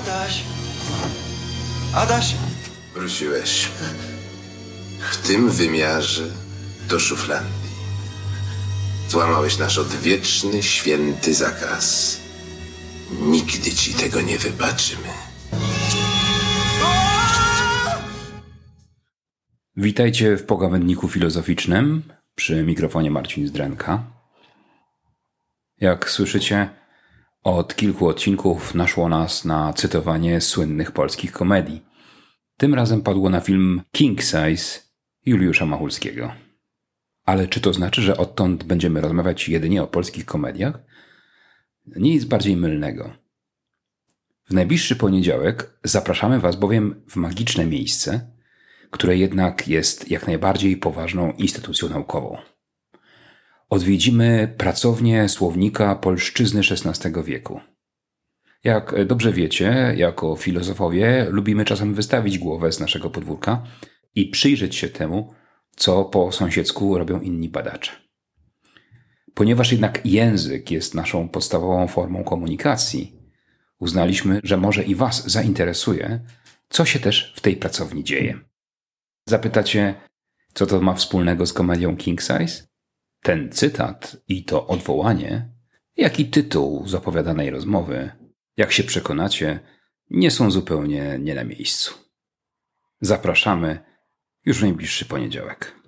Adaś! Adaś! Wróciłeś. W tym wymiarze do Szuflandii. Złamałeś nasz odwieczny, święty zakaz. Nigdy ci tego nie wybaczymy. Witajcie w pogawędniku filozoficznym przy mikrofonie Marcin Zdrenka. Jak słyszycie, od kilku odcinków naszło nas na cytowanie słynnych polskich komedii. Tym razem padło na film King Size Juliusza Machulskiego. Ale czy to znaczy, że odtąd będziemy rozmawiać jedynie o polskich komediach? Nic bardziej mylnego. W najbliższy poniedziałek zapraszamy Was bowiem w magiczne miejsce, które jednak jest jak najbardziej poważną instytucją naukową. Odwiedzimy pracownię słownika polszczyzny XVI wieku. Jak dobrze wiecie, jako filozofowie lubimy czasem wystawić głowę z naszego podwórka i przyjrzeć się temu, co po sąsiedzku robią inni badacze. Ponieważ jednak język jest naszą podstawową formą komunikacji, uznaliśmy, że może i Was zainteresuje, co się też w tej pracowni dzieje. Zapytacie, co to ma wspólnego z komedią King Size? Ten cytat i to odwołanie, jak i tytuł zapowiadanej rozmowy, jak się przekonacie, nie są zupełnie nie na miejscu. Zapraszamy już w najbliższy poniedziałek.